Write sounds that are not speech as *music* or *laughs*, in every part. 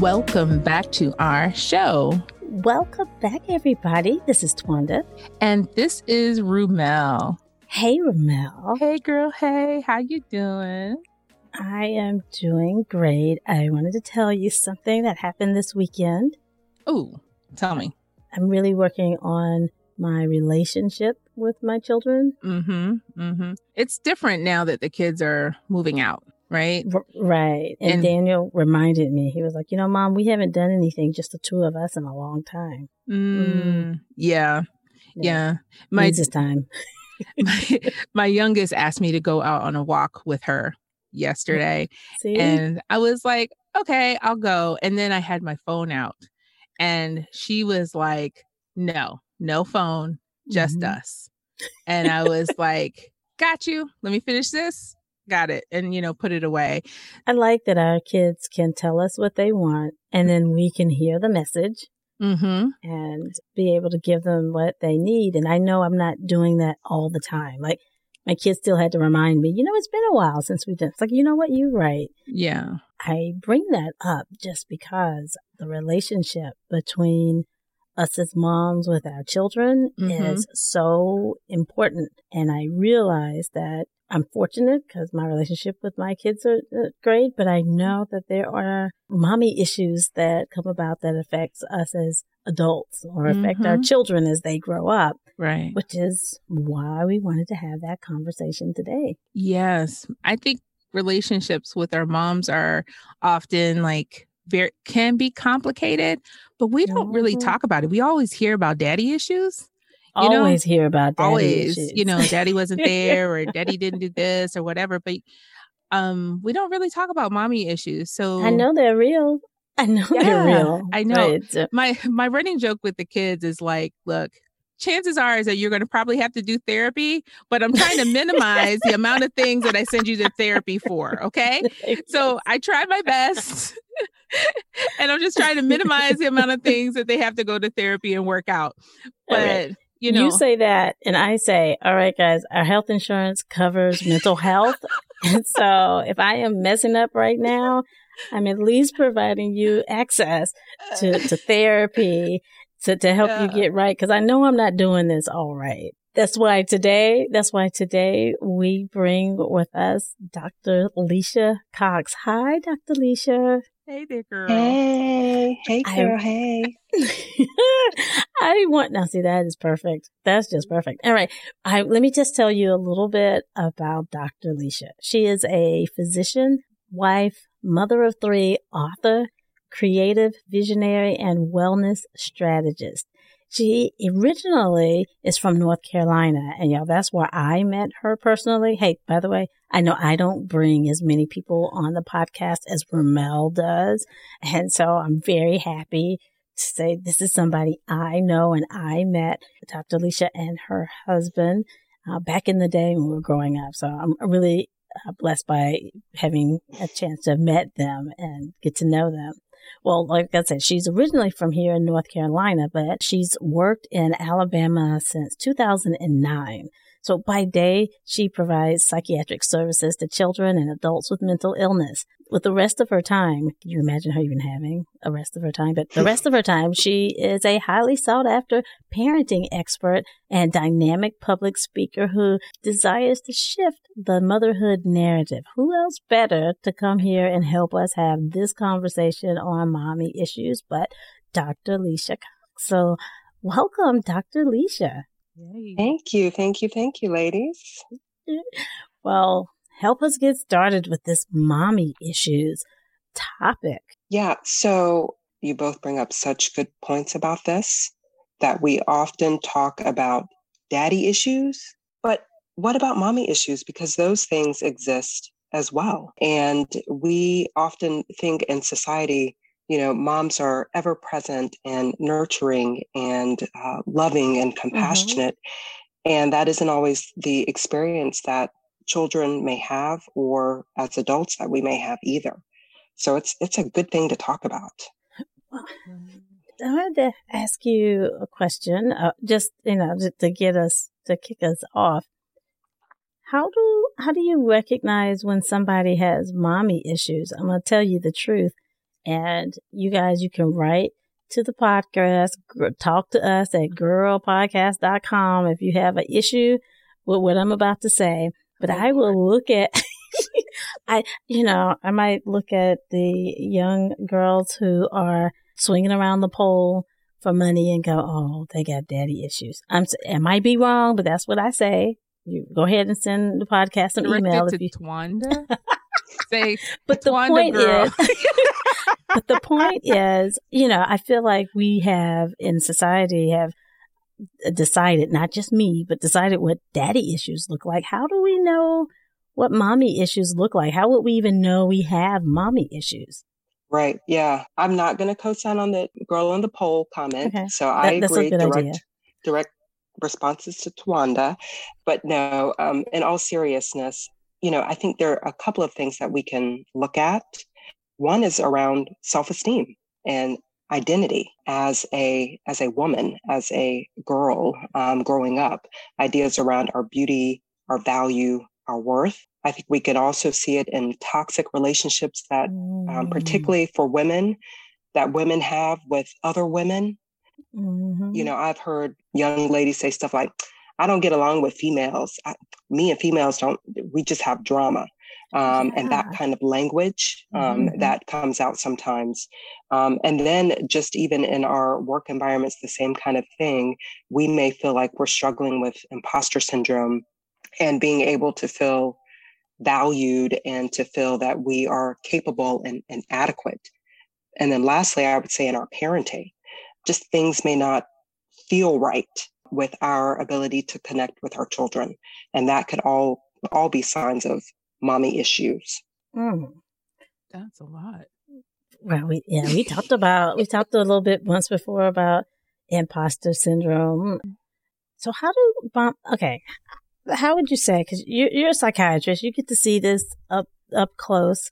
Welcome back to our show. Welcome back, everybody. This is Twanda. And this is Rumel. Hey, Rumel. Hey, girl. Hey, how you doing? I am doing great. I wanted to tell you something that happened this weekend. Oh, tell me. I'm really working on my relationship with my children. Mm-hmm. Mm-hmm. It's different now that the kids are moving out, right? R- right. And, and, Daniel reminded me, he was like, you know, mom, we haven't done anything, just the two of us in a long time. Mm, mm. Yeah. Yeah. yeah. My, time. *laughs* my, my youngest asked me to go out on a walk with her yesterday. *laughs* See? And I was like, okay, I'll go. And then I had my phone out and she was like, no, no phone, just mm-hmm. us. And I was like, got you. Let me finish this. Got it. And, you know, put it away. I like that our kids can tell us what they want and then we can hear the message mm-hmm. and be able to give them what they need. And I know I'm not doing that all the time. Like my kids still had to remind me, you know, it's been a while since we did. It's like, you know what, you're right. Yeah. I bring that up just because the relationship between us as moms with our children mm-hmm. is so important. And I realize that I'm fortunate because my relationship with my kids are uh, great, but I know that there are mommy issues that come about that affects us as adults or affect mm-hmm. our children as they grow up. Right. Which is why we wanted to have that conversation today. Yes. I think relationships with our moms are often like very can be complicated, but we don't really mm-hmm. talk about it. We always hear about daddy issues. You always know, hear about daddy always, issues. you know, daddy wasn't *laughs* there or daddy didn't do this or whatever, but um we don't really talk about mommy issues. So I know they're real. I know yeah, they're real. I know. Uh my my running joke with the kids is like, look, chances are is that you're going to probably have to do therapy, but I'm trying to minimize the amount of things that I send you to therapy for. Okay. *laughs* So I try my best. *laughs* and I'm just trying to minimize the amount of things that they have to go to therapy and work out. But right. You know, you say that, and I say, all right, guys, our health insurance covers mental health. *laughs* and so if I am messing up right now, I'm at least providing you access to, to *laughs* therapy to, to help yeah. you get right. Cause I know I'm not doing this all right. That's why today, that's why today we bring with us Dr. Alicia Cox. Hi, Dr. Alicia. Hey there, girl. Hey, hey, girl. I, hey. *laughs* I want now. See, that is perfect. That's just perfect. All right. I let me just tell you a little bit about Dr. Alicia. She is a physician, wife, mother of three, author, creative, visionary, and wellness strategist. She originally is from North Carolina, and y'all, that's where I met her personally. Hey, by the way, I know I don't bring as many people on the podcast as Ramel does, and so I'm very happy to say this is somebody I know and I met Dr. Alicia and her husband uh, back in the day when we were growing up. So I'm really uh, blessed by having a chance to have met them and get to know them. Well, like I said, she's originally from here in North Carolina, but she's worked in Alabama since 2009. So by day, she provides psychiatric services to children and adults with mental illness. With the rest of her time, can you imagine her even having a rest of her time? But the rest of her time, she is a highly sought after parenting expert and dynamic public speaker who desires to shift the motherhood narrative. Who else better to come here and help us have this conversation on mommy issues but Dr. Alicia Cox? So welcome, Dr. Alicia. Yay. Thank you. Thank you. Thank you, ladies. *laughs* well, help us get started with this mommy issues topic. Yeah. So you both bring up such good points about this that we often talk about daddy issues, but what about mommy issues? Because those things exist as well. And we often think in society you know, moms are ever present and nurturing and uh, loving and mm-hmm. compassionate. Mm-hmm. And that isn't always the experience that children may have or as adults that we may have either. So it's it's a good thing to talk about. I wanted to ask you a question, uh, just you know, to, to get us to kick us off. How do how do you recognize when somebody has mommy issues? I'm going to tell you the truth And you guys, you can write to the podcast, talk to us at girlpodcast.com if you have an issue with what I'm about to say. But I will look at, *laughs* I, you know, I might look at the young girls who are swinging around the pole for money and go, oh, they got daddy issues. I'm, I might be wrong, but that's what I say. You go ahead and send the podcast an email. if you, Twanda. *laughs* Say, *laughs* but the Twanda point girl. is, *laughs* but the point is, you know, I feel like we have in society have decided, not just me, but decided what daddy issues look like. How do we know what mommy issues look like? How would we even know we have mommy issues? Right. Yeah. I'm not going to co-sign on the girl on the pole comment. Okay. So I That- that's a agree. good Direct, idea. direct responses to Twanda. But no, um, in all seriousness, you know, I think there are a couple of things that we can look at. One is around self-esteem and identity as a as a woman, as a girl um, growing up. Ideas around our beauty, our value, our worth. I think we can also see it in toxic relationships that um, Mm. particularly for women that women have with other women. Mhm. You know, I've heard young ladies say stuff like, I don't get along with females. I, me and females don't, we just have drama. Um, And that kind of language um, Mhm. that comes out sometimes. Um, and then just even in our work environments, the same kind of thing. We may feel like we're struggling with imposter syndrome and being able to feel valued and to feel that we are capable and, and adequate. And then lastly, I would say in our parenting, just things may not feel right with our ability to connect with our children. And that could all all be signs of mommy issues. Mm. That's a lot. Well, we yeah, we talked about we talked a little bit once before about imposter syndrome. So how do mom? Okay, how would you say? Because you're you're a psychiatrist, you get to see this up up close.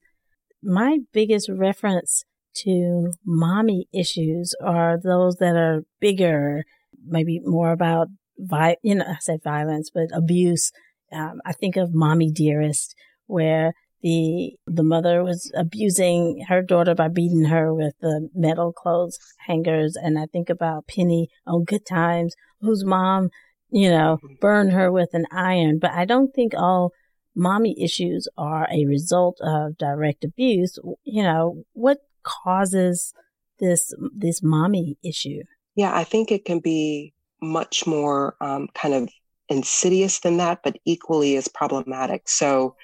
My biggest reference to mommy issues are those that are bigger, maybe more about vi- you know I said violence, but abuse. Um, I think of Mommy Dearest, where the the mother was abusing her daughter by beating her with the metal clothes hangers. And i think about penny on good times whose mom you know burned her with an iron. But i don't think all mommy issues are a result of direct abuse. You know what causes this this mommy issue Yeah, I think it can be much more um, kind of insidious than that, but equally as problematic. So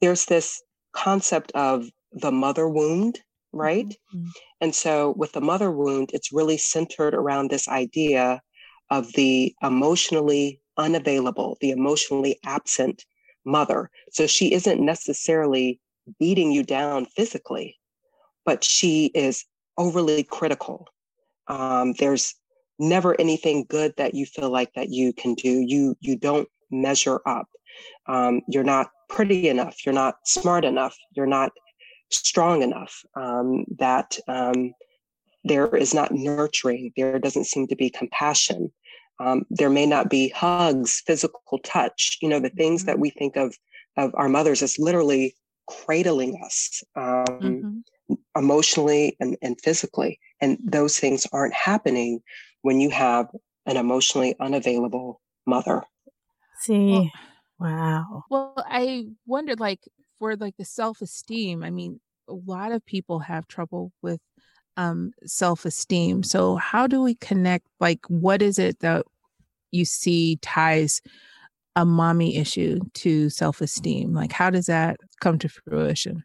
there's this concept of the mother wound, right? Mhm. And so with the mother wound, it's really centered around this idea of the emotionally unavailable, the emotionally absent mother. So she isn't necessarily beating you down physically, but she is overly critical. Um, there's never anything good that you feel like that you can do. You you don't measure up. Um, you're not pretty enough. You're not smart enough. You're not strong enough. Um, that um, there is not nurturing. There doesn't seem to be compassion. Um, there may not be hugs, physical touch. You know the things that we think of of our mothers as literally cradling us. Um, Mhm. Emotionally and, and physically. And those things aren't happening when you have an emotionally unavailable mother. see wow Well, I wondered, like, for like the self esteem. I mean, a lot of people have trouble with um self esteem. So, how do we connect? Like, what is it that you see ties a mommy issue to self esteem? Like, how does that come to fruition?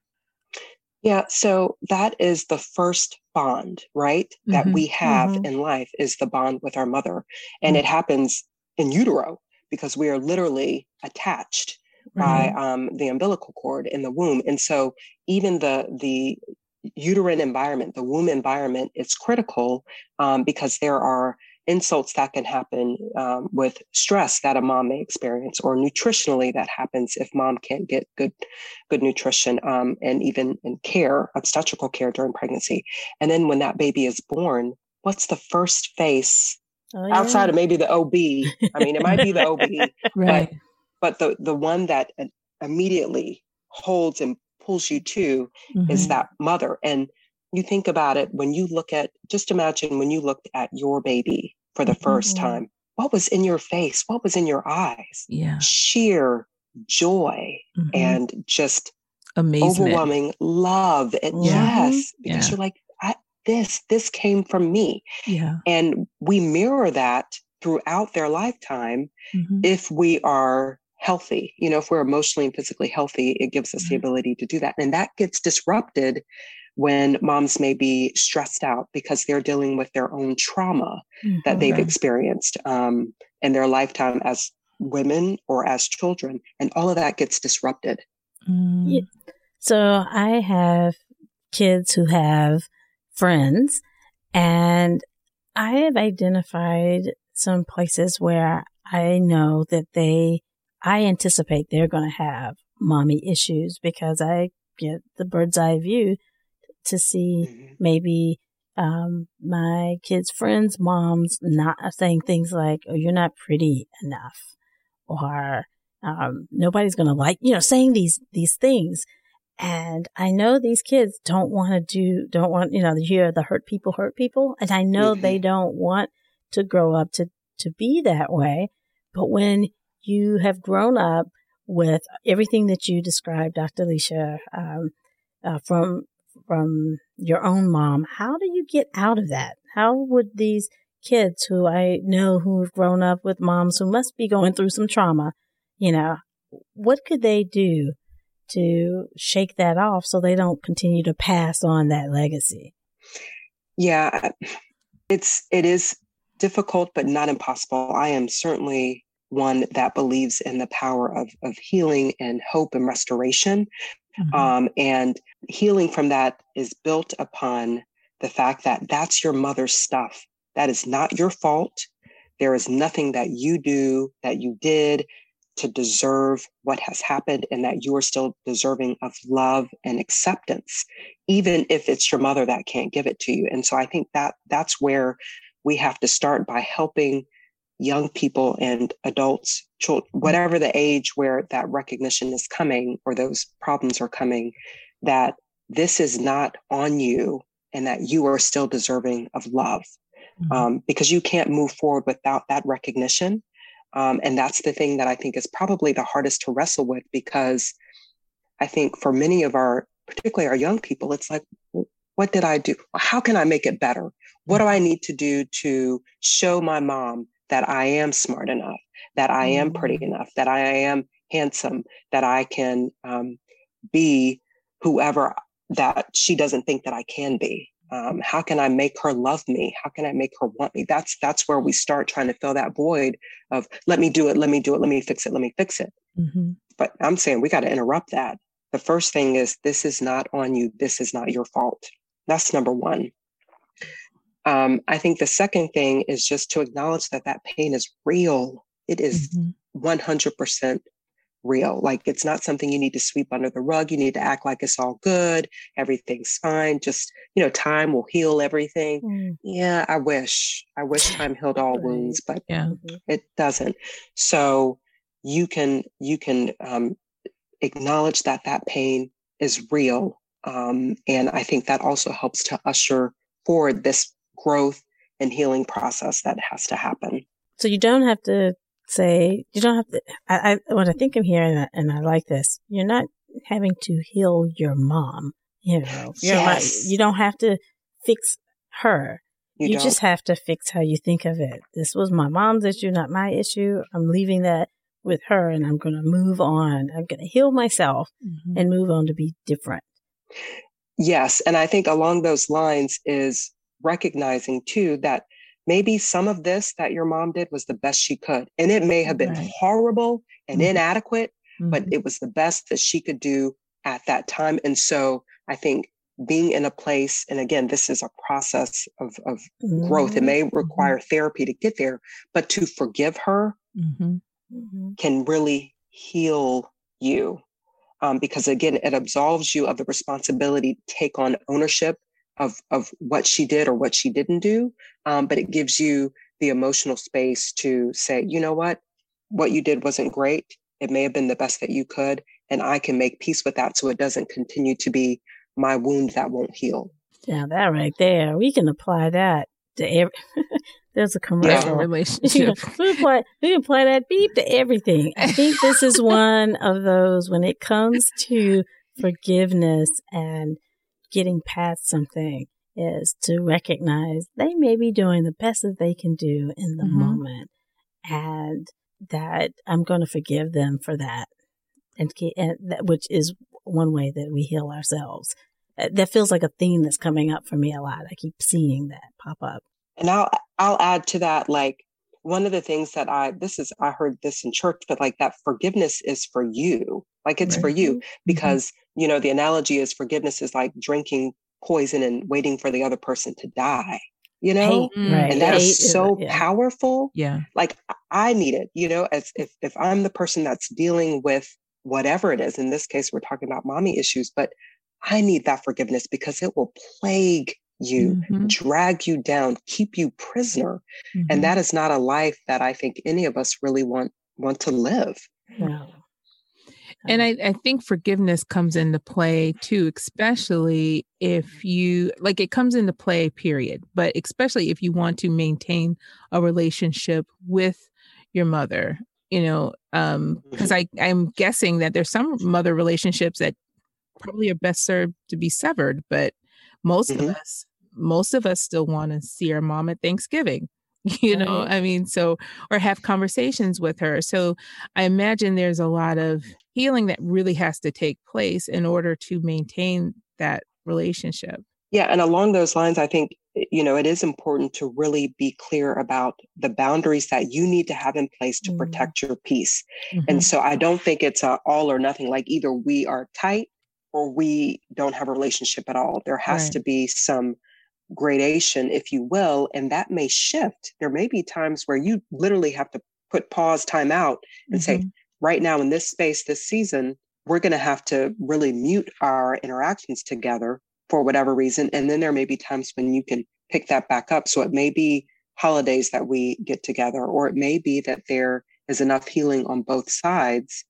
Yeah, so that is the first bond, right? That Mhm. we have Mhm. in life is the bond with our mother. And it happens in utero because we are literally attached by um, the umbilical cord in the womb. And so even the the uterine environment, the womb environment, is critical um, because there are insults that can happen um, with stress that a mom may experience, or nutritionally that happens if mom can't get good good nutrition, um, and even in care, obstetrical care during pregnancy. And then when that baby is born, what's the first face Oh, outside of maybe the OB? I mean, it might be the OB, *laughs* Right. but the the one that uh, immediately holds and pulls you to Mhm. is that mother and you think about it when you look at just imagine when you looked at your baby for the 1st mm-hmm. time what was in your face what was in your eyes yeah sheer joy mm-hmm. and just amazing overwhelming love and yeah. yes because yeah. you're like this this came from me yeah and we mirror that throughout their lifetime mm-hmm. if we are healthy you know if we're emotionally and physically healthy it gives us mm-hmm. the ability to do that and that gets disrupted when moms may be stressed out because they're dealing with their own trauma mm-hmm. that they've experienced um, in their lifetime as women or as children and all of that gets disrupted mm. yeah. so i have kids who have friends and i have identified some places where i know that they i anticipate they're going to have mommy issues because i get the bird's eye view to see mm-hmm. maybe um, my kids' friends' moms not saying things like, "Oh, you're not pretty enough," or um, "Nobody's gonna like," you know, saying these these things. And I know these kids don't want to do, don't want, you know, to hear the hurt people hurt people. And I know mm-hmm. they don't want to grow up to, to be that way. But when you have grown up with everything that you described, Dr. Alicia, um, uh, from from your own mom. How do you get out of that? How would these kids who I know who've grown up with moms who must be going through some trauma, you know, what could they do to shake that off so they don't continue to pass on that legacy? Yeah, it's it is difficult but not impossible. I am certainly one that believes in the power of of healing and hope and restoration. Mm-hmm. Um, and healing from that is built upon the fact that that's your mother's stuff. That is not your fault. There is nothing that you do, that you did to deserve what has happened, and that you are still deserving of love and acceptance, even if it's your mother that can't give it to you. And so I think that that's where we have to start by helping young people and adults, children, whatever the age where that recognition is coming or those problems are coming, that this is not on you and that you are still deserving of love mm-hmm. um, because you can't move forward without that recognition. Um, and that's the thing that I think is probably the hardest to wrestle with because I think for many of our, particularly our young people, it's like, what did I do? How can I make it better? What do I need to do to show my mom that I am smart enough, that I am pretty mm. enough, that I am handsome, that I can um, be whoever that she doesn't think that I can be. Um, how can I make her love me? How can I make her want me? That's that's where we start trying to fill that void of let me do it, let me do it, let me fix it, let me fix it. Mm-hmm. But I'm saying we got to interrupt that. The first thing is this is not on you. This is not your fault. That's number one. Um, I think the second thing is just to acknowledge that that pain is real. It is mm-hmm. 100% real. Like it's not something you need to sweep under the rug. You need to act like it's all good. Everything's fine. Just, you know, time will heal everything. Mm. Yeah, I wish. I wish *laughs* time healed all wounds, but yeah. it doesn't. So you can, you can um, acknowledge that that pain is real. Um, and I think that also helps to usher forward this growth and healing process that has to happen. So you don't have to say, you don't have to, I, I what I think I'm hearing, and I like this, you're not having to heal your mom. You know, yes. you don't have to fix her. You, you just have to fix how you think of it. This was my mom's issue, not my issue. I'm leaving that with her and I'm going to move on. I'm going to heal myself mm-hmm. and move on to be different. Yes. And I think along those lines is recognizing too that maybe some of this that your mom did was the best she could. And it may have been right. horrible and mm-hmm. inadequate, mm-hmm. but it was the best that she could do at that time. And so I think being in a place, and again, this is a process of, of mm-hmm. growth. It may mm-hmm. require therapy to get there, but to forgive her mm-hmm. Mm-hmm. can really heal you. Um, because again, it absolves you of the responsibility to take on ownership of of what she did or what she didn't do um, but it gives you the emotional space to say you know what what you did wasn't great it may have been the best that you could and i can make peace with that so it doesn't continue to be my wound that won't heal yeah that right there, we can apply that to every. *laughs* There's a commercial Yeah, relationship. *laughs* we can apply we can apply that beep to everything. I think this is *laughs* one of those when it comes to forgiveness and getting past something is to recognize they may be doing the best that they can do in the Mhm. moment and that I'm going to forgive them for that and, and that, which is one way that we heal ourselves. Uh, That feels like a theme that's coming up for me a lot. I keep seeing that pop up. And I'll I'll add to that like one of the things that I this is I heard this in church, but like that forgiveness is for you. Like it's for you because you know the analogy is forgiveness is like drinking poison and waiting for the other person to die. You know? Hate, Mm. right? And that Hate is so yeah. powerful. Yeah. Like I need it, you know, as if if I'm the person that's dealing with whatever it is. In this case, we're talking about mommy issues, but I need that forgiveness because it will plague you, Mhm. drag you down, keep you prisoner. Mhm. And that is not a life that I think any of us really want want to live. No. And I, I think forgiveness comes into play too, especially if you like it comes into play, period. But especially if you want to maintain a relationship with your mother, you know, um, because I, I'm guessing that there's some mother relationships that probably are best served to be severed, but most of Mhm. us, most of us still want to see our mom at Thanksgiving. *laughs* You know, Right. I mean, so or have conversations with her. So I imagine there's a lot of healing that really has to take place in order to maintain that relationship. Yeah, and along those lines, I think you know it is important to really be clear about the boundaries that you need to have in place to Mm. protect your peace. Mhm. And so I don't think it's a all or nothing. Like either we are tight or we don't have a relationship at all. There has Right. to be some gradation, if you will, and that may shift. There may be times where you literally have to put pause, time out, and say, Mhm. right now in this space, this season, we're going to have to really mute our interactions together for whatever reason. And then there may be times when you can pick that back up. So it may be holidays that we get together, or it may be that there is enough healing on both sides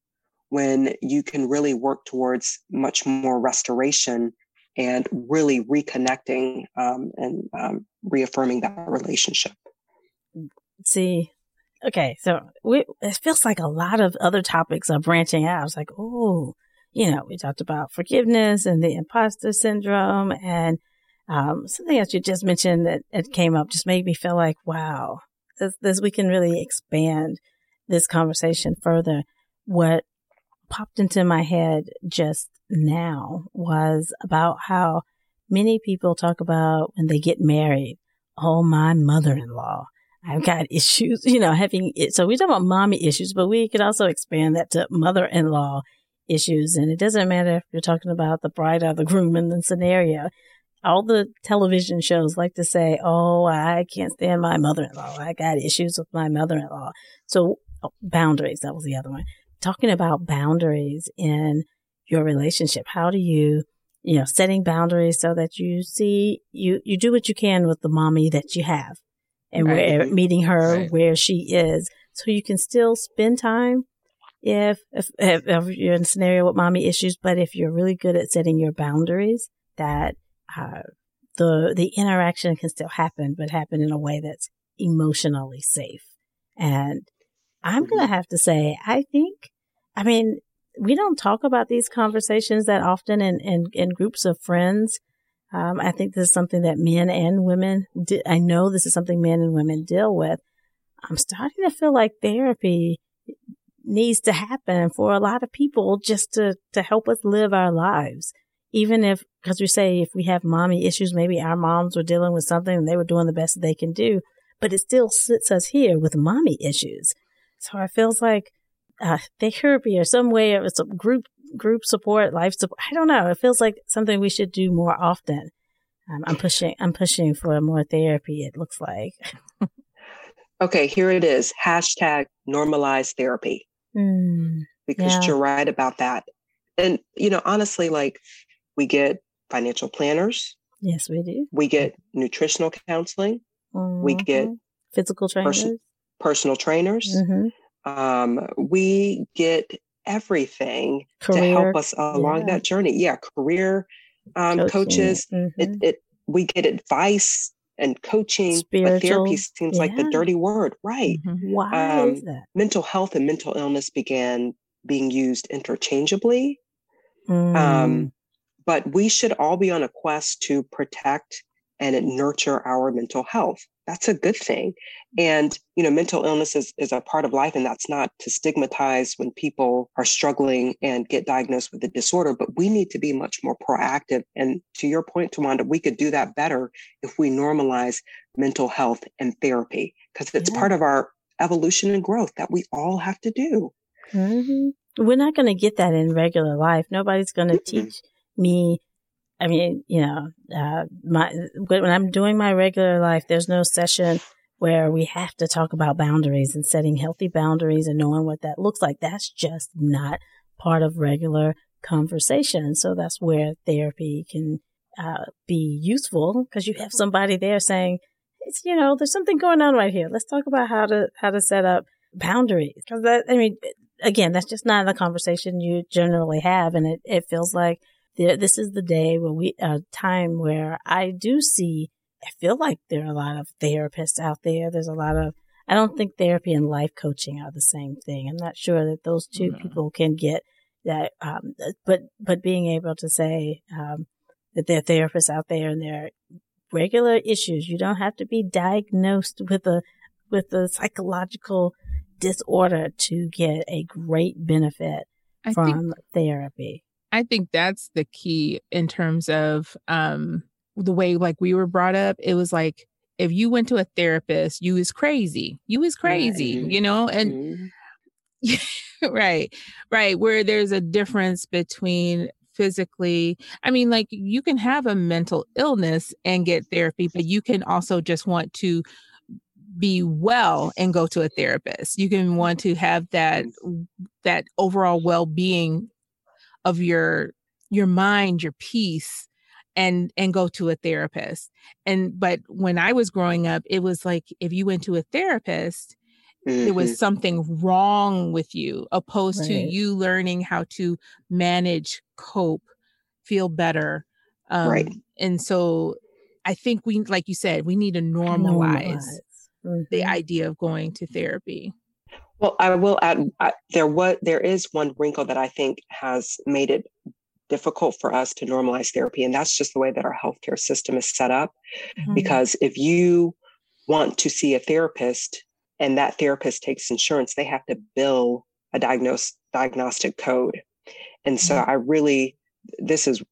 when you can really work towards much more restoration and really reconnecting um, and um, reaffirming that relationship. See, okay, so we it feels like a lot of other topics are branching out. I was like, oh, you know, we talked about forgiveness and the imposter syndrome, and um, something else you just mentioned that it came up just made me feel like, wow, this, this we can really expand this conversation further. What popped into my head just now was about how many people talk about when they get married. Oh, my mother-in-law. I've got *laughs* issues, you know, having it. So we talk about mommy issues, but we could also expand that to mother-in-law issues. And it doesn't matter if you're talking about the bride or the groom in the scenario. All the television shows like to say, Oh, I can't stand my mother-in-law. I got issues with my mother-in-law. So oh, boundaries. That was the other one. Talking about boundaries in your relationship. How do you, you know, setting boundaries so that you see, you, you do what you can with the mommy that you have and Right. where meeting her Right. where she is so you can still spend time if, if if if you're in a scenario with mommy issues but if you're really good at setting your boundaries that uh, the the interaction can still happen but happen in a way that's emotionally safe and i'm Mm-hmm. gonna have to say i think i mean we don't talk about these conversations that often in in, in groups of friends um, I think this is something that men and women, di- I know this is something men and women deal with. I'm starting to feel like therapy needs to happen for a lot of people just to, to help us live our lives. Even if, because we say if we have mommy issues, maybe our moms were dealing with something and they were doing the best that they can do, but it still sits us here with mommy issues. So it feels like uh, therapy or some way of some group group support, life support. I don't know. It feels like something we should do more often. Um, I'm pushing. I'm pushing for more therapy. It looks like. *laughs* Okay, here it is. Hashtag normalize therapy. Mm, because Yeah. you're right about that. And, you know, honestly, like we get financial planners, yes, we do. we get nutritional counseling, we get Mhm. physical trainers. person- personal trainers, Mhm. Um, we get everything to help us along yeah. that journey. Yeah, career um, coaches. Mhm. It, it we get advice and coaching, Spiritual, but therapy seems yeah. like the dirty word, right? Mm-hmm. Why um, is that? Mental health and mental illness began being used interchangeably. Mm. Um, but we should all be on a quest to protect and nurture our mental health that's a good thing. And, you know, mental illness is, is a part of life, and that's not to stigmatize when people are struggling and get diagnosed with a disorder, but we need to be much more proactive. And to your point, Tawanda, we could do that better if we normalize mental health and therapy, because it's yeah. part of our evolution and growth that we all have to do. Mm-hmm. We're not going to get that in regular life. Nobody's going to mm-hmm. teach me I mean, you know, uh, my, when I'm doing my regular life, there's no session where we have to talk about boundaries and setting healthy boundaries and knowing what that looks like. That's just not part of regular conversation. So that's where therapy can uh, be useful because you have somebody there saying, it's, you know, there's something going on right here. Let's talk about how to, how to set up boundaries. Cause that, I mean, again, that's just not a conversation you generally have. And it, it feels like this is the day where we, a time where I do see, I feel like there are a lot of therapists out there. There's a lot of, I don't think therapy and life coaching are the same thing. I'm not sure that those 2 no. people can get that. Um, but, but being able to say, um, that there are therapists out there and there are regular issues. You don't have to be diagnosed with a, with a psychological disorder to get a great benefit I from therapy. I think that's the key in terms of um, the way like we were brought up. It was like if you went to a therapist, you was crazy. You was crazy, right. you know, and mm-hmm. *laughs* right, right. Where there's a difference between physically. I mean, like you can have a mental illness and get therapy, but you can also just want to be well and go to a therapist. You can want to have that that overall well-being of your your mind, your peace and and go to a therapist. And but when I was growing up, it was like if you went to a therapist, mm-hmm. there was mm-hmm. something wrong with you opposed right. to you learning how to manage, cope, feel better. Um, right. And so I think we, like you said, we need to normalize, normalize. Mm-hmm. the idea of going to therapy. Well, I will add there what there is one wrinkle that I think has made it difficult for us to normalize therapy, and that's just the way that our healthcare system is set up. Mm-hmm. Because if you want to see a therapist and that therapist takes insurance, they have to bill a diagnose diagnostic code. And so mm-hmm. I really this is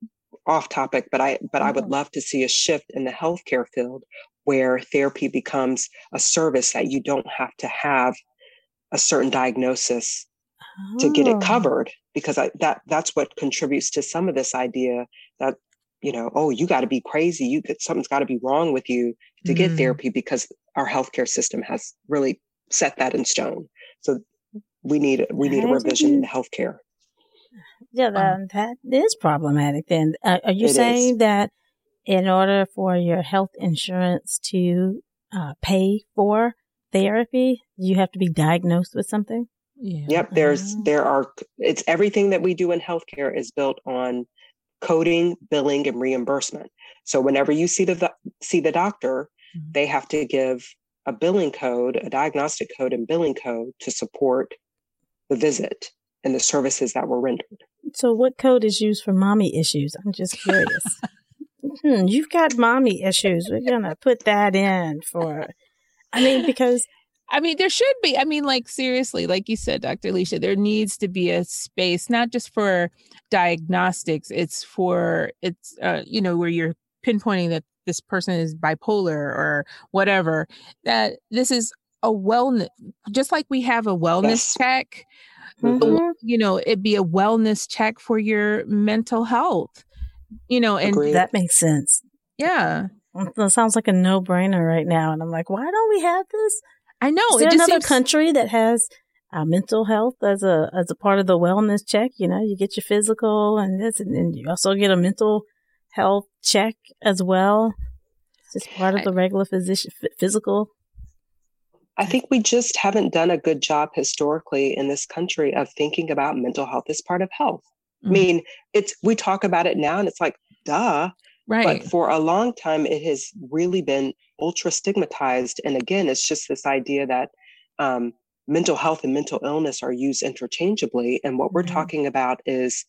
off topic, but I but. I would mm-hmm. love to see a shift in the healthcare field where therapy becomes a service that you don't have to have a certain diagnosis oh. to get it oh. covered because I, that that's what contributes to some of this idea that you know oh you got to be crazy you something's got to be wrong with you to mm. get therapy because our healthcare system has really set that in stone so we need we need a revision in healthcare yeah that, um, that is problematic then uh, are you saying is. that in order for your health insurance to uh, pay for therapy, you have to be diagnosed with something? Yeah. Yep. There's, uh-huh. there are, it's everything that we do in healthcare is built on coding, billing, and reimbursement. So whenever you see the, see the doctor, mm-hmm. they have to give a billing code, a diagnostic code and billing code to support the visit and the services that were rendered. So what code is used for mommy issues? I'm just curious. *laughs* hmm, you've got mommy issues. We're going to put that in for I mean, because *laughs* I mean, there should be. I mean, like seriously, like you said, Dr. Alicia, there needs to be a space not just for diagnostics. It's for it's uh, you know where you're pinpointing that this person is bipolar or whatever. That this is a wellness, just like we have a wellness yes. check. Mm-hmm. You know, it'd be a wellness check for your mental health. You know, and Agreed. that makes sense. Yeah. That sounds like a no brainer right now. And I'm like, why don't we have this? I know. Is there another seems... country that has uh, mental health as a as a part of the wellness check? You know, you get your physical and this, and, and you also get a mental health check as well. It's just part of the regular physician physical. I think we just haven't done a good job historically in this country of thinking about mental health as part of health. Mm-hmm. I mean, it's we talk about it now and it's like, duh, Right. But for a long time, it has really been ultra stigmatized. And again, it's just this idea that um, mental health and mental illness are used interchangeably. And what we're mm-hmm. talking about is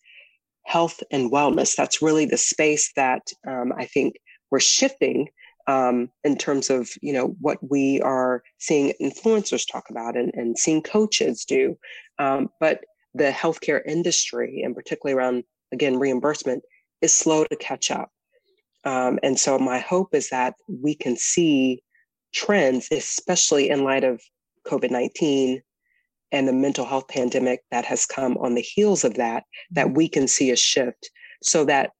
health and wellness. That's really the space that um, I think we're shifting um, in terms of you know what we are seeing influencers talk about and, and seeing coaches do. Um, but the healthcare industry, and particularly around again reimbursement, is slow to catch up. Um, and so my hope is that we can see trends, especially in light of COVID 19 and the mental health pandemic that has come on the heels of that, that we can see a shift so that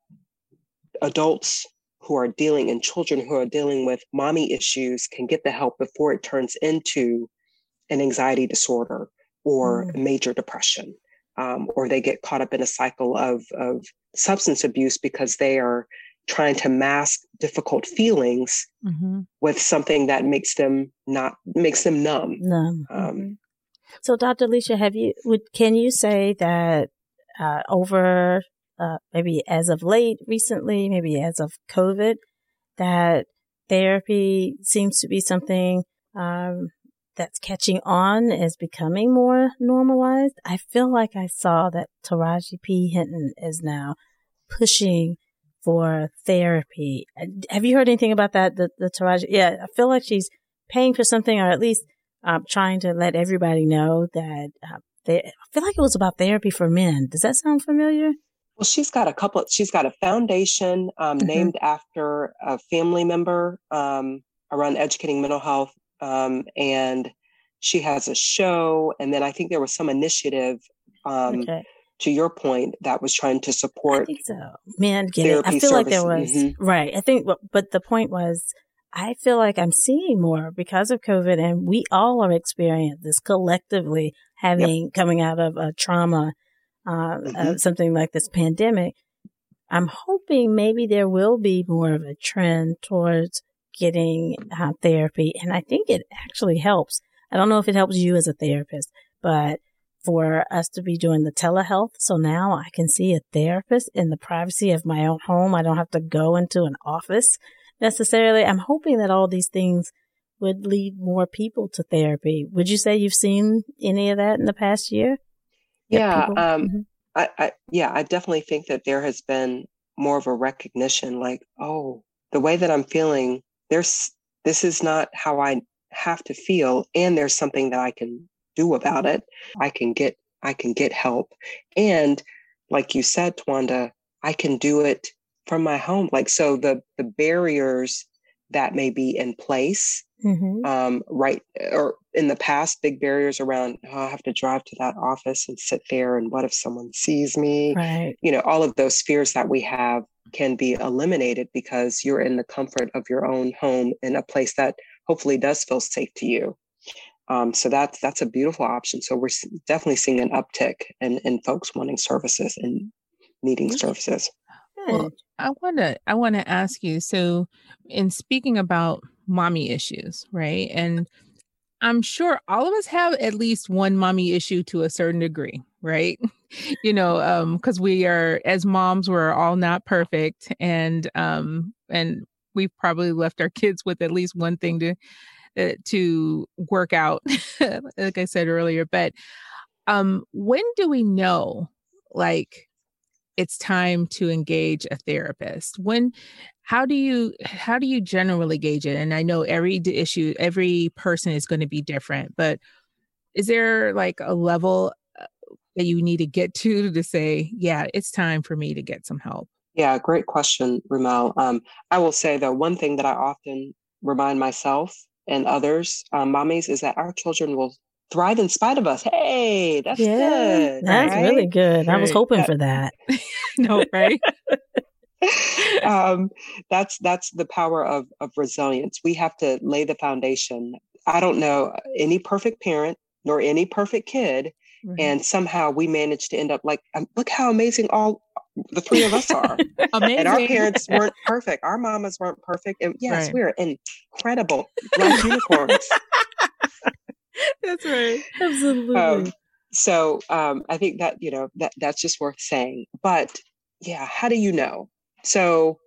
adults who are dealing and children who are dealing with mommy issues can get the help before it turns into an anxiety disorder or mm. major depression. Um, or they get caught up in a cycle of, of substance abuse because they are trying to mask difficult feelings mm-hmm. with something that makes them not makes them numb. Numb. Um, mm-hmm. So, Dr. Alicia, have you would can you say that uh, over uh, maybe as of late, recently, maybe as of COVID, that therapy seems to be something um, that's catching on as becoming more normalized. I feel like I saw that Taraji P. Henson is now pushing for therapy. Have you heard anything about that? The, the Taraji, yeah, I feel like she's paying for something or at least um, trying to let everybody know that uh, they, I feel like it was about therapy for men. Does that sound familiar? Well, she's got a couple, she's got a foundation um, mm-hmm. named after a family member um, around educating mental health. Um, and she has a show. And then I think there was some initiative um, okay to your point, that was trying to support. I think so. Man, get it. I feel like there was mm-hmm. right. I think, but the point was, I feel like I'm seeing more because of COVID, and we all are experiencing this collectively, having yep. coming out of a trauma, uh, mm-hmm. something like this pandemic. I'm hoping maybe there will be more of a trend towards getting uh, therapy, and I think it actually helps. I don't know if it helps you as a therapist, but for us to be doing the telehealth. So now I can see a therapist in the privacy of my own home. I don't have to go into an office necessarily. I'm hoping that all these things would lead more people to therapy. Would you say you've seen any of that in the past year? Yeah. Um, mm-hmm. I, I, yeah, I definitely think that there has been more of a recognition like, oh, the way that I'm feeling, there's, this is not how I have to feel. And there's something that I can do about it. I can get I can get help. And like you said, Twanda, I can do it from my home. Like so the the barriers that may be in place mm-hmm. um, right or in the past big barriers around oh, i have to drive to that office and sit there and what if someone sees me right. you know all of those fears that we have can be eliminated because you're in the comfort of your own home in a place that hopefully does feel safe to you um, so that's that's a beautiful option. So we're definitely seeing an uptick in, in folks wanting services and needing services. Well, I want to I want to ask you. So, in speaking about mommy issues, right? And I'm sure all of us have at least one mommy issue to a certain degree, right? *laughs* you know, um, because we are as moms, we're all not perfect, and um, and we've probably left our kids with at least one thing to uh, to work out, *laughs* like I said earlier. But um, when do we know, like, it's time to engage a therapist? When? How do you how do you generally gauge it? And I know every issue, every person is going to be different, but is there like a level uh, that you need to get to to say, yeah, it's time for me to get some help? Yeah, great question, Ramel. Um, I will say though, one thing that I often remind myself and others, um, mommies, is that our children will thrive in spite of us. Hey, that's yeah, good. That's right? really good. Right. I was hoping for that. *laughs* *laughs* no, right? *laughs* um, that's that's the power of of resilience. We have to lay the foundation. I don't know any perfect parent nor any perfect kid, mm-hmm. and somehow we managed to end up like, um, look how amazing all the three of us are. Amazing. *laughs* And our parents weren't perfect. Our mamas weren't perfect. And yes, right. we're incredible like unicorns. *laughs* That's right. Absolutely. Um, so um, I think that, you know, that that's just worth saying. But yeah, how do you know? So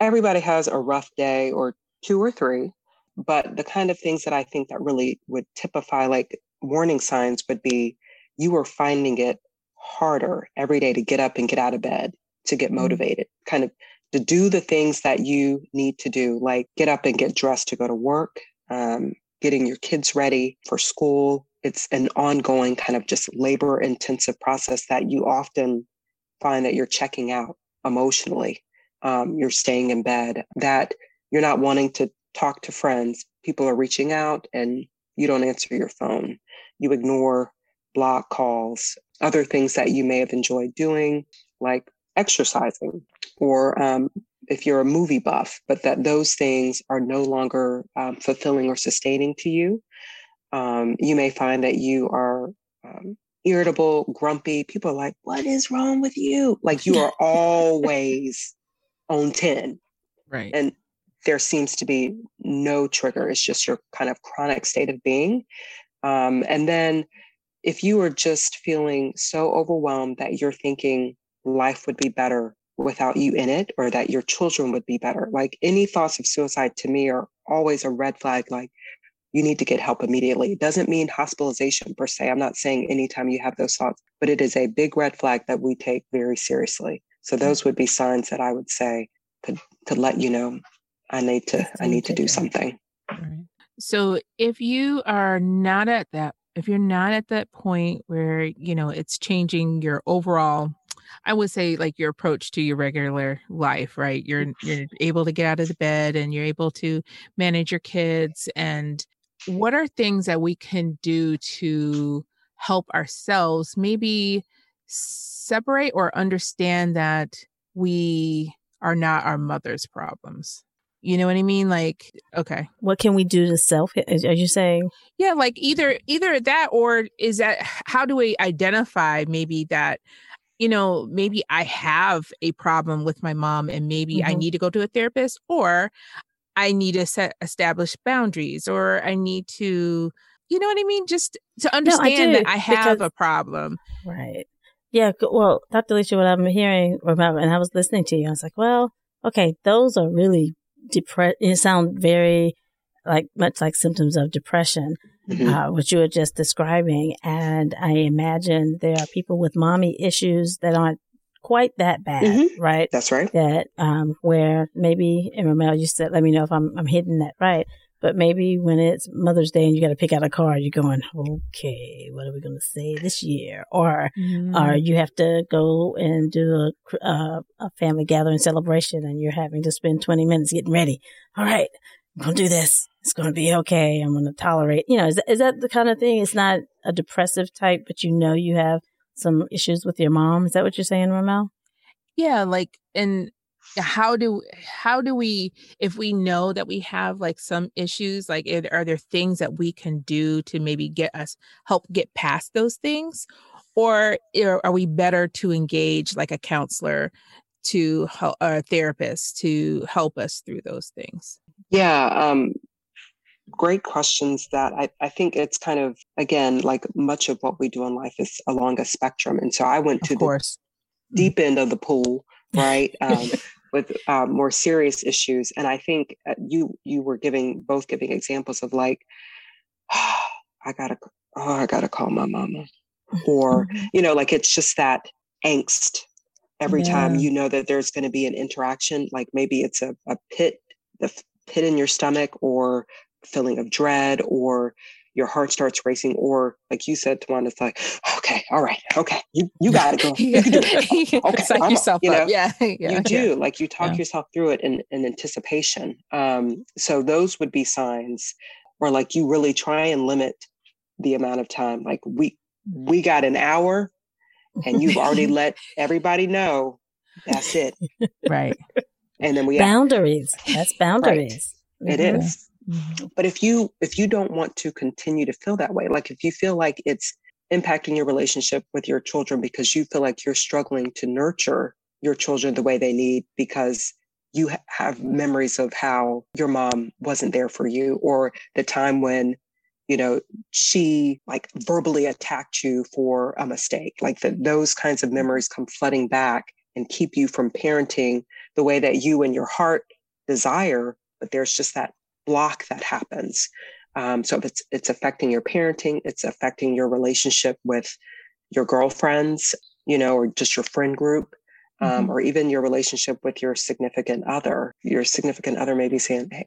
everybody has a rough day or two or three, but the kind of things that I think that really would typify like warning signs would be you are finding it harder every day to get up and get out of bed, to get mm-hmm. motivated, kind of to do the things that you need to do, like get up and get dressed to go to work, um, getting your kids ready for school. It's an ongoing kind of just labor intensive process that you often find that you're checking out emotionally. Um, you're staying in bed, that you're not wanting to talk to friends. People are reaching out and you don't answer your phone. You ignore block calls, other things that you may have enjoyed doing, like exercising, or um, if you're a movie buff, but that those things are no longer um, fulfilling or sustaining to you. Um, you may find that you are um, irritable, grumpy. People are like, What is wrong with you? Like you are *laughs* always on 10. Right. And there seems to be no trigger. It's just your kind of chronic state of being. Um, and then if you are just feeling so overwhelmed that you're thinking life would be better without you in it or that your children would be better, like any thoughts of suicide to me are always a red flag. Like you need to get help immediately. It doesn't mean hospitalization per se. I'm not saying anytime you have those thoughts, but it is a big red flag that we take very seriously. So those would be signs that I would say to, could let you know I need to I need to do something. So if you are not at that if you're not at that point where you know it's changing your overall I would say like your approach to your regular life, right? You're you're able to get out of the bed and you're able to manage your kids and what are things that we can do to help ourselves maybe separate or understand that we are not our mother's problems you know what I mean? Like, okay. What can we do to self? Are you saying? Yeah, like either either that or is that how do we identify maybe that you know maybe I have a problem with my mom and maybe mm-hmm. I need to go to a therapist or I need to set establish boundaries or I need to you know what I mean? Just to understand no, I that I have because, a problem. Right. Yeah. Well, Dr. Alicia, what I'm hearing, remember, and I was listening to you, I was like, well, okay, those are really depressed. It sound very like much like symptoms of depression, mm-hmm. uh, which you were just describing. And I imagine there are people with mommy issues that aren't quite that bad, mm-hmm. right? That's right. That um, where maybe, and Ramel, you said, let me know if I'm I'm hitting that right. But maybe when it's Mother's Day and you got to pick out a card, you're going, okay, what are we going to say this year? Or, mm. or you have to go and do a, a, a family gathering celebration and you're having to spend 20 minutes getting ready. All right, I'm going to do this. It's going to be okay. I'm going to tolerate, you know, is that, is that the kind of thing? It's not a depressive type, but you know, you have some issues with your mom. Is that what you're saying, Ramel? Yeah. Like, and how do how do we if we know that we have like some issues like are there things that we can do to maybe get us help get past those things? Or are we better to engage like a counselor to help a therapist to help us through those things? Yeah um great questions that I, I think it's kind of again like much of what we do in life is along a spectrum and so i went to the deep end of the pool right *laughs* um, with um, more serious issues. And I think uh, you you were giving both giving examples of like, oh, *sighs* I gotta oh I gotta call my mama, or mm-hmm. you know like it's just that angst every yeah. time you know that there's going to be an interaction. Like maybe it's a, a pit the pit in your stomach or feeling of dread or your heart starts racing, or like you said, Tawanda, it's like, okay, all right, okay, you you got it, girl. You can do it. *laughs* Okay, psych yourself you know, Yeah, *laughs* yeah, you do. Yeah. Like you talk yeah. yourself through it in, in anticipation. Um, so those would be signs, or like you really try and limit the amount of time. Like we we got an hour, and you've already *laughs* let everybody know that's it. Right. And then we boundaries. Have, that's boundaries. Right. Mm-hmm. It is. Mm-hmm. But if you if you don't want to continue to feel that way, like if you feel like it's impacting your relationship with your children because you feel like you're struggling to nurture your children the way they need because you have memories of how your mom wasn't there for you or the time when you know she like verbally attacked you for a mistake like the, those kinds of memories come flooding back and keep you from parenting the way that you and your heart desire, but there's just that block that happens. Um, so if it's it's affecting your parenting, it's affecting your relationship with your girlfriends, you know, or just your friend group, um, mm-hmm. or even your relationship with your significant other. Your significant other may be saying, "Hey,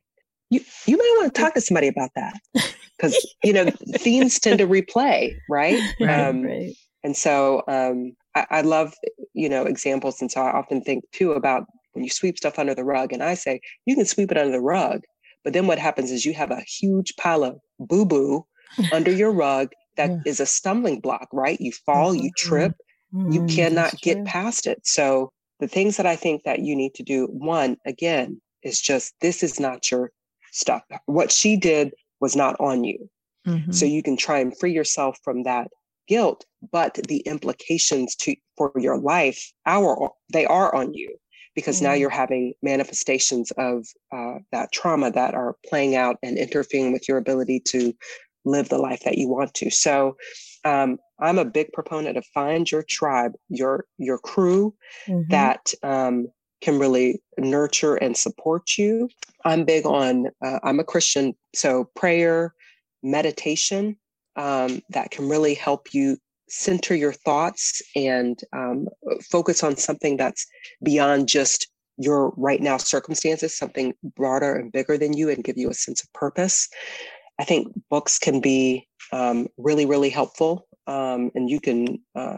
you you may want to talk to somebody about that," *laughs* because you know themes tend to replay, right? *laughs* Right. Um, right. And so um, I, I love you know examples, and so I often think too about when you sweep stuff under the rug, and I say you can sweep it under the rug, but then what happens is you have a huge pile of boo boo under your *laughs* rug that yeah. is a stumbling block, right? You fall, mm-hmm. you trip, mm-hmm. you cannot get past it. So the things that I think that you need to do, one, again, is just this is not your stuff. What she did was not on you. Mm-hmm. So you can try and free yourself from that guilt, but the implications to for your life, our they are on you because mm-hmm. now you're having manifestations of uh, that trauma that are playing out and interfering with your ability to live the life that you want to. So um, I'm a big proponent of find your tribe, your your crew mm-hmm. that um, can really nurture and support you. I'm big on. Uh, I'm a Christian, so prayer, meditation um, that can really help you center your thoughts and um, focus on something that's beyond just your right now circumstances, something broader and bigger than you, and give you a sense of purpose. I think books can be um, really, really helpful. Um, and you can, uh,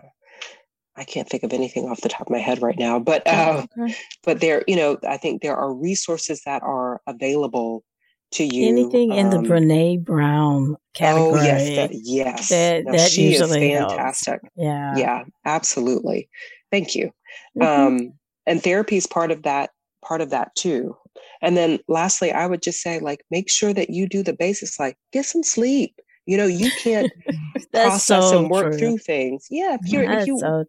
I can't think of anything off the top of my head right now, but uh, okay. but there, you know, I think there are resources that are available to you. Anything um, in the um, Brene Brown category. Oh yes, that, yes. That, no, that she is fantastic. Helps. Yeah, yeah, absolutely. Thank you. Mm-hmm. Um, and therapy is part of that. Part of that too. And then lastly, I would just say, like, make sure that you do the basics, like get some sleep. You know, you can't *laughs* process so and work true. through things. Yeah, if you're That's if you so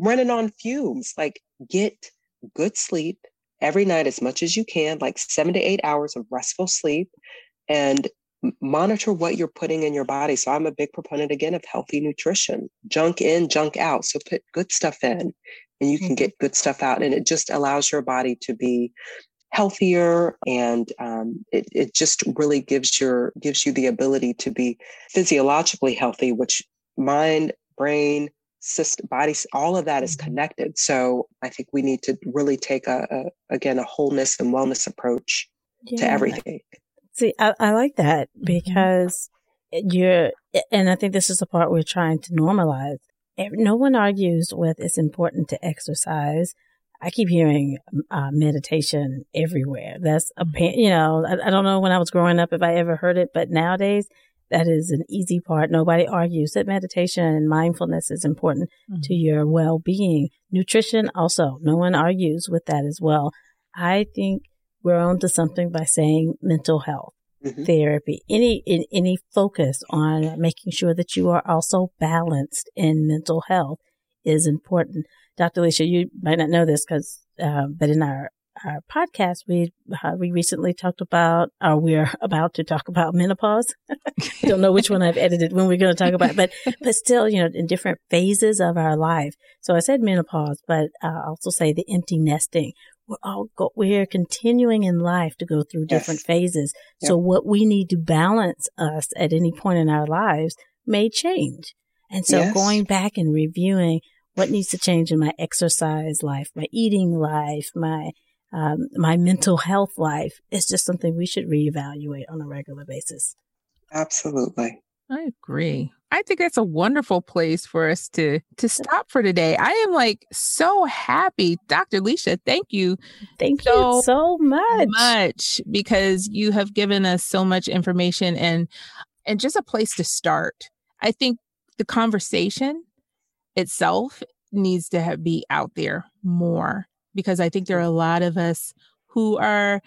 running on fumes, like get good sleep every night as much as you can, like seven to eight hours of restful sleep, and monitor what you're putting in your body. So I'm a big proponent again of healthy nutrition. Junk in, junk out. So put good stuff in and you can mm-hmm. get good stuff out. And it just allows your body to be healthier and um, it, it just really gives your gives you the ability to be physiologically healthy, which mind, brain, system, body, all of that is mm-hmm. connected. So I think we need to really take a, a again a wholeness and wellness approach yeah. to everything. See, I, I like that mm-hmm. because you're, and I think this is the part we're trying to normalize. No one argues with it's important to exercise. I keep hearing uh, meditation everywhere. That's a, you know, I, I, don't know when I was growing up if I ever heard it, but nowadays that is an easy part. Nobody argues that meditation and mindfulness is important mm-hmm. to your well being. Nutrition also, no one argues with that as well. I think we're on to something by saying mental health. Mm-hmm. Therapy, any in, any focus on making sure that you are also balanced in mental health is important. Dr. Alicia, you might not know this because, uh, but in our our podcast, we uh, we recently talked about, or we're *laughs* about to talk about menopause. *laughs* Don't know which one I've edited when we're going to talk about, but but still, you know, in different phases of our life. So I said menopause, but I also say the empty nesting. We're all go, we're continuing in life to go through different yes. phases. Yep. So what we need to balance us at any point in our lives may change. And so yes. going back and reviewing what needs to change in my exercise life, my eating life, my um, my mental health life is just something we should reevaluate on a regular basis. Absolutely. I agree. I think that's a wonderful place for us to to stop for today. I am like so happy, Dr. Alicia. Thank you. Thank so you so much. Much because you have given us so much information and and just a place to start. I think the conversation itself needs to have, be out there more because I think there are a lot of us who are,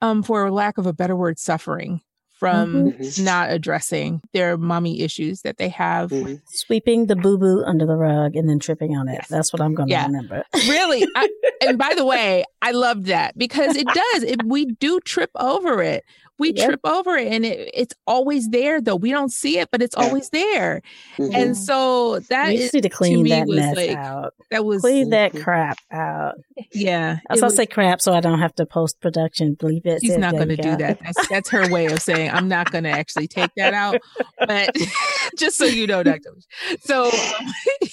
um, for lack of a better word, suffering from mm-hmm. mm-hmm. not addressing their mommy issues that they have. Mm-hmm. Sweeping the boo boo under the rug and then tripping on it. Yes. That's what I'm going to yeah. remember. *laughs* really. I, and by the way, I loved that because it does. It, we do trip over it. We yep. trip over it and it, it's always there though. We don't see it but it's always there. Mm-hmm. and so that you is need to clean to that mess like, out. that was clean that crap out. Yeah i was, say crap so i don't have to post production bleep it she's not going to do that. that's, that's her way of saying i'm not going to actually take that out but *laughs* *laughs* just so you know dr so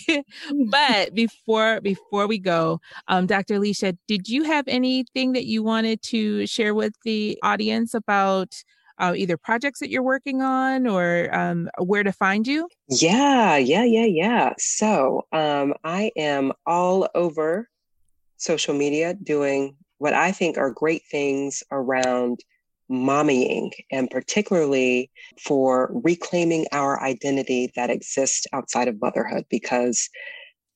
*laughs* but before before we go um dr alicia did you have anything that you wanted to share with the audience about uh, either projects that you're working on or um, where to find you? Yeah, yeah, yeah, yeah. So um, I am all over social media doing what I think are great things around mommying and particularly for reclaiming our identity that exists outside of motherhood. Because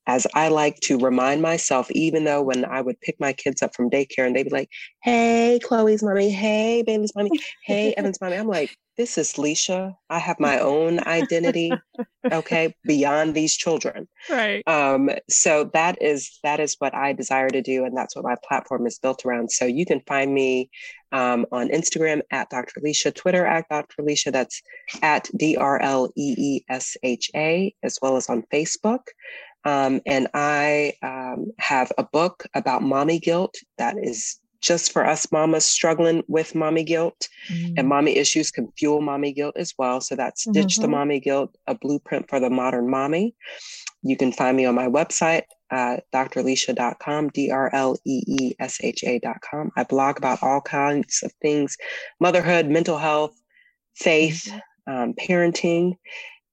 as I like to remind myself, even though when I would pick my kids up from daycare and they'd be like, hey, Chloe's mommy, hey, Bailey's mommy, hey, *laughs* Evan's mommy, I'm like, this is Leesha. I have my own identity, *laughs* okay, beyond these children. Right. Um, so that is that is what I desire to do, and that's what my platform is built around. So you can find me um, on Instagram at Dr. Leesha, Twitter at Dr. Leesha, that's at D R L E E S H A, as well as on Facebook. Um, and I um, have a book about mommy guilt that is just for us mamas struggling with mommy guilt. Mm-hmm. And mommy issues can fuel mommy guilt as well. So that's Ditch mm-hmm. the Mommy Guilt, a blueprint for the modern mommy. You can find me on my website, uh, drleesha.com, D R L E E S H A.com. I blog about all kinds of things motherhood, mental health, faith, mm-hmm. um, parenting.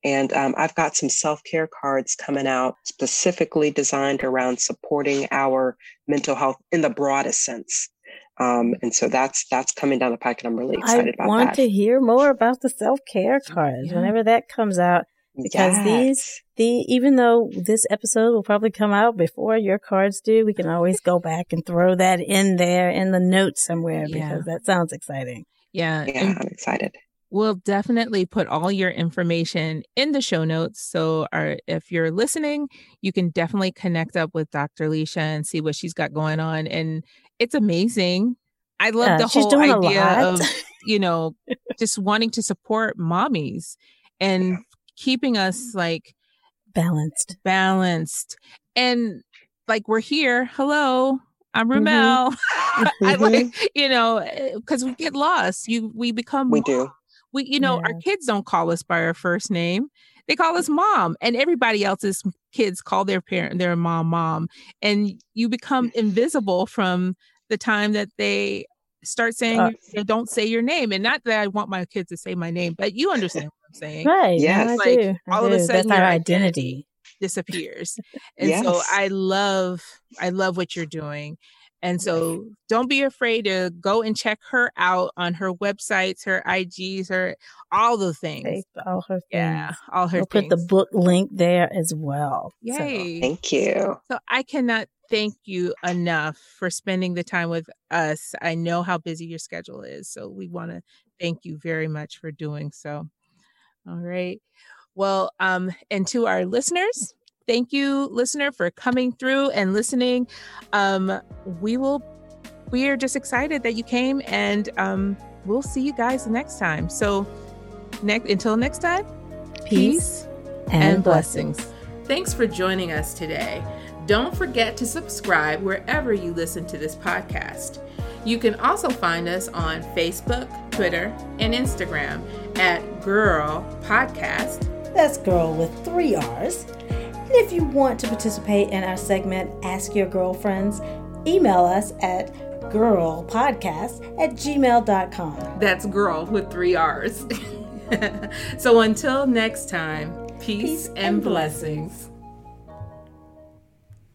And um, I've got some self care cards coming out specifically designed around supporting our mental health in the broadest sense. Um, and so that's that's coming down the pike, and I'm really excited I about that. I want to hear more about the self care cards yeah. whenever that comes out, because yes. these the even though this episode will probably come out before your cards do, we can always go back and throw that in there in the notes somewhere yeah. because that sounds exciting. Yeah, yeah, I'm excited. We'll definitely put all your information in the show notes. So, our, if you're listening, you can definitely connect up with Dr. Leesha and see what she's got going on. And it's amazing. I love yeah, the whole idea of, *laughs* you know, just wanting to support mommies and keeping us like balanced, balanced. And like, we're here. Hello. I'm Ramel. Mm-hmm. *laughs* I like, mm-hmm. you know, because we get lost. You, we become. We do we, you know, yeah. our kids don't call us by our first name. They call us mom, and everybody else's kids call their parent their mom mom, and you become invisible from the time that they start saying uh, they don't say your name. And not that I want my kids to say my name, but you understand what I'm saying, right? Yeah, like do. all of a sudden, that's our identity disappears, and yes. so I love I love what you're doing, and so don't be afraid to go and check her out on her websites, her IGs, her all the things. All her things. Yeah, all her we'll things. put the book link there as well. Yay. So. Thank you. So I cannot thank you enough for spending the time with us. I know how busy your schedule is. So we want to thank you very much for doing so. All right. Well, um, and to our listeners, thank you, listener, for coming through and listening. Um, we will, we are just excited that you came and um, we'll see you guys next time. So, next, until next time, peace, peace and, and blessings. blessings. Thanks for joining us today. Don't forget to subscribe wherever you listen to this podcast. You can also find us on Facebook, Twitter, and Instagram at Girl Podcast. That's girl with three R's. And if you want to participate in our segment, Ask Your Girlfriends, email us at girlpodcast at gmail.com. That's girl with three R's. *laughs* so until next time, peace, peace and, and blessings. blessings.